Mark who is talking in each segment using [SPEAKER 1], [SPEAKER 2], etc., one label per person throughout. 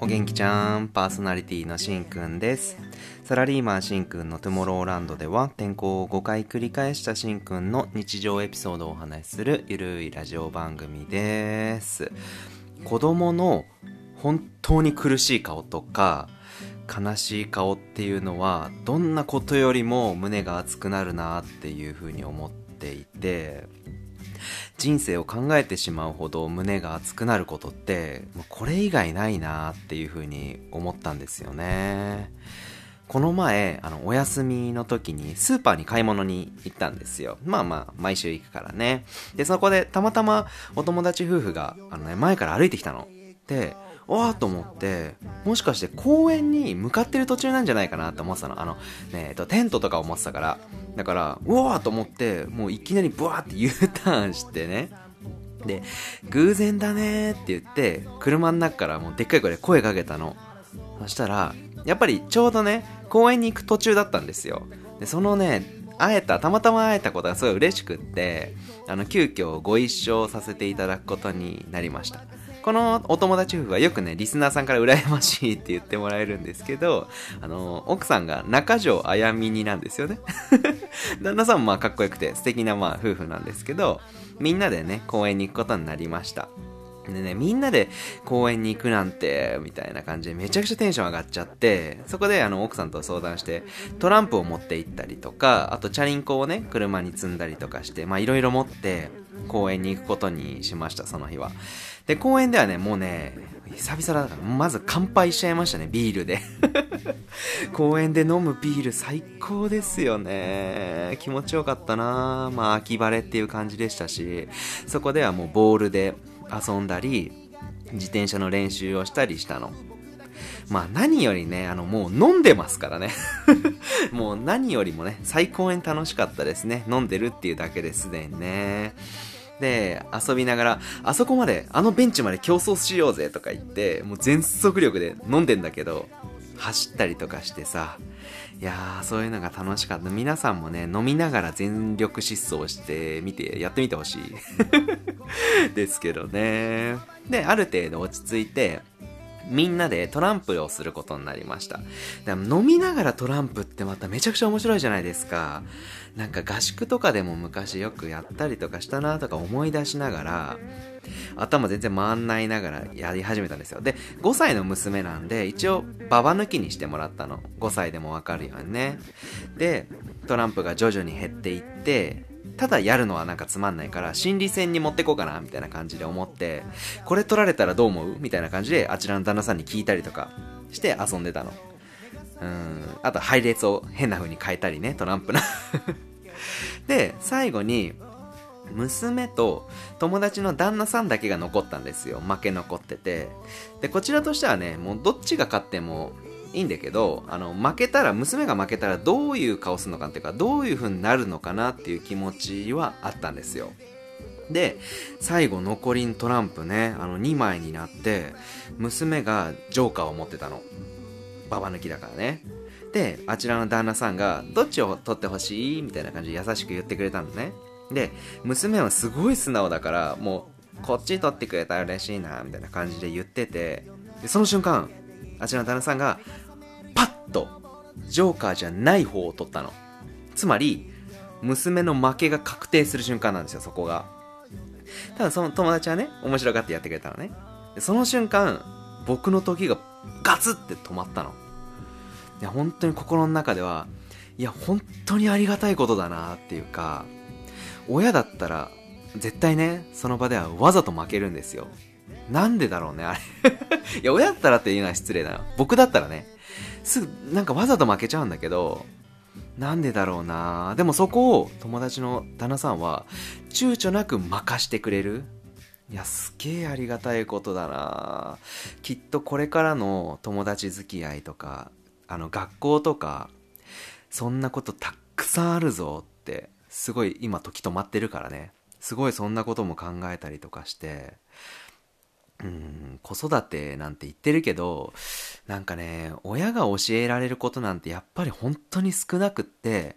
[SPEAKER 1] お元気ちゃん、パーソナリティのしんくんです。サラリーマンしんくんのトゥモローランドでは、転校を5回繰り返したしんくんの日常エピソードをお話しするゆるいラジオ番組です。子供の本当に苦しい顔とか、悲しい顔っていうのは、どんなことよりも胸が熱くなるなっていうふうに思っていて、人生を考えてしまうほど胸が熱くなることってもうこれ以外ないなっていうふうに思ったんですよね。この前あのお休みの時にスーパーに買い物に行ったんですよ。まあまあ毎週行くからね。でそこでたまたまお友達夫婦があの、ね、前から歩いてきたの。でわーと思って、もしかして公園に向かってる途中なんじゃないかなって思ってたの。あの、ねえっと、テントとか思ってたから。だから、うわーと思って、もういきなりブワーって U ターンしてね。で、偶然だねーって言って、車の中からもうでっかい声で声かけたの。そしたら、やっぱりちょうどね、公園に行く途中だったんですよ。で、そのね、会えた、たまたま会えたことがすごい嬉しくって、あの、急遽ご一緒させていただくことになりました。このお友達夫婦はよくね、リスナーさんから羨ましいって言ってもらえるんですけど、あの、奥さんが中条あやみになんですよね。旦那さんもまあかっこよくて素敵なまあ夫婦なんですけど、みんなでね、公園に行くことになりました。でね、みんなで公園に行くなんて、みたいな感じでめちゃくちゃテンション上がっちゃって、そこであの奥さんと相談して、トランプを持って行ったりとか、あとチャリンコをね、車に積んだりとかして、まあいろいろ持って公園に行くことにしました、その日は。で、公園ではね、もうね、久々だから、まず乾杯しちゃいましたね、ビールで。公園で飲むビール最高ですよね。気持ちよかったなまあ、秋晴れっていう感じでしたし、そこではもうボールで遊んだり、自転車の練習をしたりしたの。まあ何よりね、あのもう飲んでますからね。もう何よりもね、最高に楽しかったですね。飲んでるっていうだけですでにね。で、遊びながら、あそこまで、あのベンチまで競争しようぜとか言って、もう全速力で飲んでんだけど、走ったりとかしてさ、いやー、そういうのが楽しかった。皆さんもね、飲みながら全力疾走してみて、やってみてほしい。ですけどね。で、ある程度落ち着いて、みんなでトランプをすることになりました。で飲みながらトランプってまためちゃくちゃ面白いじゃないですか。なんか合宿とかでも昔よくやったりとかしたなとか思い出しながら、頭全然回んないながらやり始めたんですよ。で、5歳の娘なんで、一応ババ抜きにしてもらったの。5歳でもわかるようにね。で、トランプが徐々に減っていって、ただやるのはなんかつまんないから、心理戦に持ってこうかな、みたいな感じで思って、これ取られたらどう思う？みたいな感じで、あちらの旦那さんに聞いたりとかして遊んでたの。うん。あと配列を変な風に変えたりね、トランプな。で、最後に、娘と友達の旦那さんだけが残ったんですよ。負け残ってて。で、こちらとしてはね、もうどっちが勝ってもいいんだけど、あの、負けたら、娘が負けたらどういう顔するのかっていうか、どういう風になるのかなっていう気持ちはあったんですよ。で、最後残りのトランプね、あの2枚になって、娘がジョーカーを持ってたの。ババ抜きだからね。で、あちらの旦那さんが、どっちを取ってほしいみたいな感じで優しく言ってくれたのね。で、娘はすごい素直だから、もう、こっち取ってくれたら嬉しいな、みたいな感じで言ってて、で、その瞬間、あちらの旦那さんが、と、ジョーカーじゃない方を取ったの。つまり、娘の負けが確定する瞬間なんですよ、そこが。ただその友達はね、面白がってやってくれたのね。その瞬間、僕の時がガツって止まったの。いや、本当に心の中では、いや、本当にありがたいことだなっていうか、親だったら、絶対ね、その場ではわざと負けるんですよ。なんでだろうね、あれ。いや、親だったらっていうのは失礼だな。僕だったらね、すぐ、なんかわざと負けちゃうんだけど、なんでだろうな。でもそこを友達の旦那さんは躊躇なく任してくれる。いやすげえありがたいことだな。きっとこれからの友達付き合いとかあの学校とかそんなことたくさんあるぞってすごい今時止まってるからね。すごいそんなことも考えたりとかしてうん、子育てなんて言ってるけど、なんかね、親が教えられることなんてやっぱり本当に少なくって、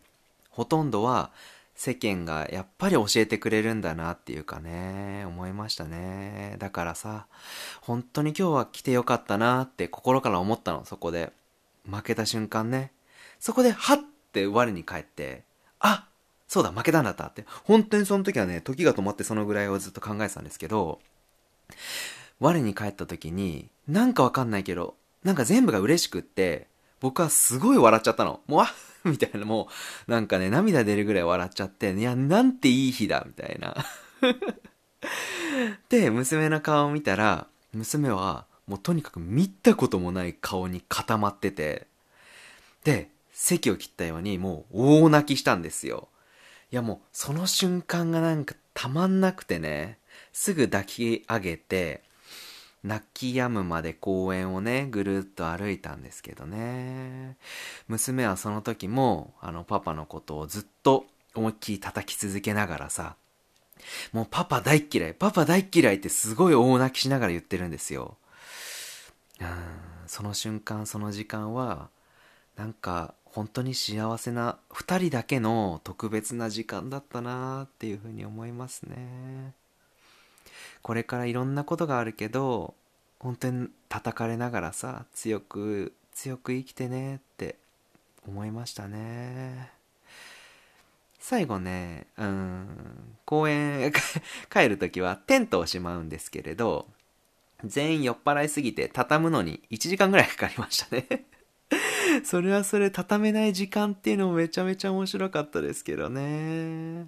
[SPEAKER 1] ほとんどは世間がやっぱり教えてくれるんだなっていうかね、思いましたね。だからさ、本当に今日は来てよかったなって心から思ったの、そこで。負けた瞬間ね。そこで、はって我に返って、あそうだ、負けたんだったって。本当にその時はね、時が止まってそのぐらいをずっと考えてたんですけど、我に返った時に、なんかわかんないけど、なんか全部が嬉しくって、僕はすごい笑っちゃったの。もう、あ みたいな、もう、なんかね、涙出るぐらい笑っちゃって、いや、なんていい日だ、みたいな。で、娘の顔を見たら、娘は、もうとにかく見たこともない顔に固まってて、で、席を切ったように、もう大泣きしたんですよ。いやもう、その瞬間がなんかたまんなくてね、すぐ抱き上げて、泣き止むまで公園をね、ぐるっと歩いたんですけどね。娘はその時も、あの、パパのことをずっと思いっきり叩き続けながらさ、もうパパ大っ嫌い、パパ大っ嫌いってすごい大泣きしながら言ってるんですよ。うんその瞬間、その時間は、なんか本当に幸せな2人だけの特別な時間だったなっていうふうに思いますね。これからいろんなことがあるけど本当に叩かれながらさ強く強く生きてねって思いましたね。最後ねうん公園 帰る時はテントをしまうんですけれど全員酔っ払いすぎて畳むのに1時間ぐらいかかりましたね。それはそれ畳めない時間っていうのもめちゃめちゃ面白かったですけどね。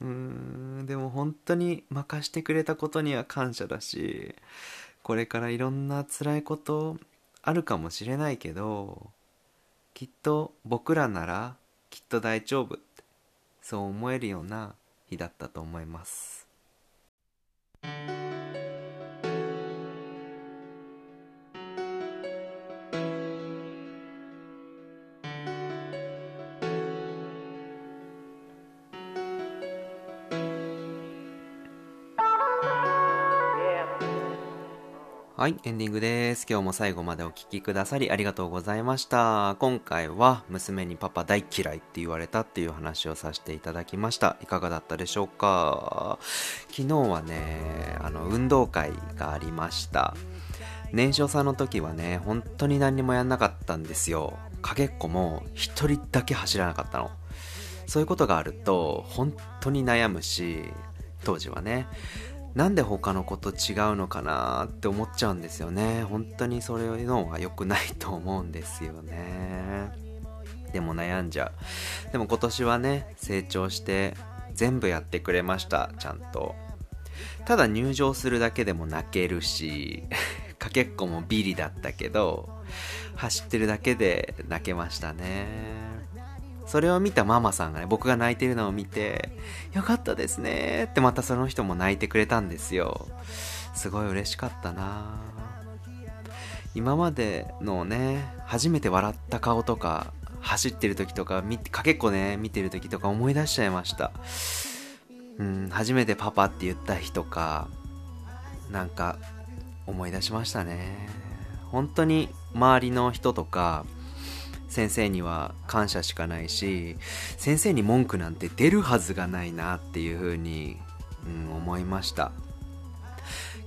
[SPEAKER 1] うーんでも本当に任してくれたことには感謝だしこれからいろんな辛いことあるかもしれないけどきっと僕らならきっと大丈夫そう思えるような日だったと思います。はい、エンディングです。今日も最後までお聴きくださりありがとうございました。今回は娘にパパ大嫌いって言われたっていう話をさせていただきました。いかがだったでしょうか？昨日はね、あの、運動会がありました。年少さんの時はね、本当に何にもやんなかったんですよ。かけっこも一人だけ走らなかったの。そういうことがあると、本当に悩むし、当時はね。なんで他の子と違うのかなって思っちゃうんですよね。本当にそれのは良くないと思うんですよね。でも悩んじゃう。でも今年はね成長して全部やってくれました。ちゃんと。ただ入場するだけでも泣けるし かけっこもビリだったけど走ってるだけで泣けましたね。それを見たママさんがね、僕が泣いてるのを見て、よかったですねってまたその人も泣いてくれたんですよ。すごい嬉しかったな今までのね、初めて笑った顔とか、走ってる時とか、かけっこね、見てる時とか思い出しちゃいました。うん、初めてパパって言った日とか、なんか思い出しましたね。本当に周りの人とか、先生には感謝しかないし先生に文句なんて出るはずがないなっていうふうに、ん、思いました。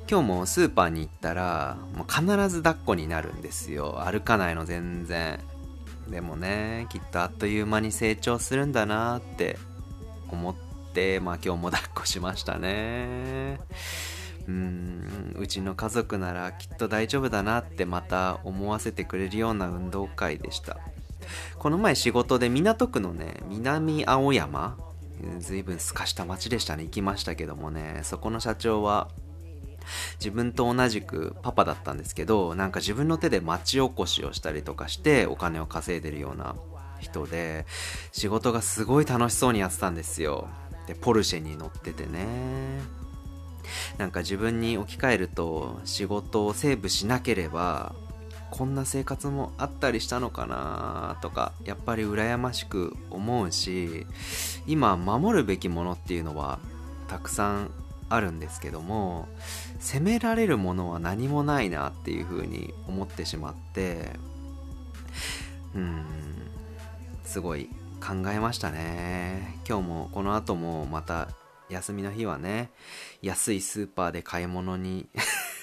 [SPEAKER 1] 今日もスーパーに行ったらもう必ず抱っこになるんですよ。歩かないの全然。でもねきっとあっという間に成長するんだなって思ってまあ今日も抱っこしましたね。うんうちの家族ならきっと大丈夫だなってまた思わせてくれるような運動会でした。この前仕事で港区のね、南青山、随分すかした街でしたね、行きましたけどもね、そこの社長は、自分と同じくパパだったんですけど、なんか自分の手で町おこしをしたりとかしてお金を稼いでるような人で、仕事がすごい楽しそうにやってたんですよ。で、ポルシェに乗っててね。なんか自分に置き換えると仕事をセーブしなければこんな生活もあったりしたのかなとかやっぱり羨ましく思うし今守るべきものっていうのはたくさんあるんですけども責められるものは何もないなっていうふうに思ってしまってうんすごい考えましたね。今日もこの後もまた休みの日はね安いスーパーで買い物に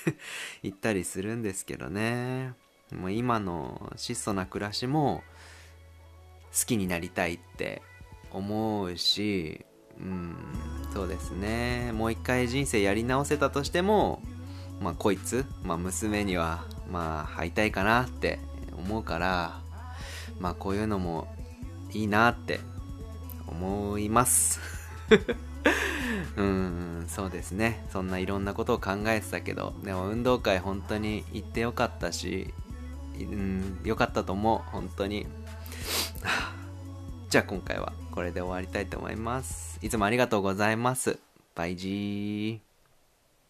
[SPEAKER 1] 行ったりするんですけどね。もう今の質素な暮らしも好きになりたいって思うしうんそうですね。もう一回人生やり直せたとしてもまあこいつ、まあ、娘にはまあ会いたいかなって思うからまあこういうのもいいなって思います。うんそうですね。そんないろんなことを考えてたけどでも運動会本当に行ってよかったしうんよかったと思う本当に。じゃあ今回はこれで終わりたいと思います。いつもありがとうございます。バイジー。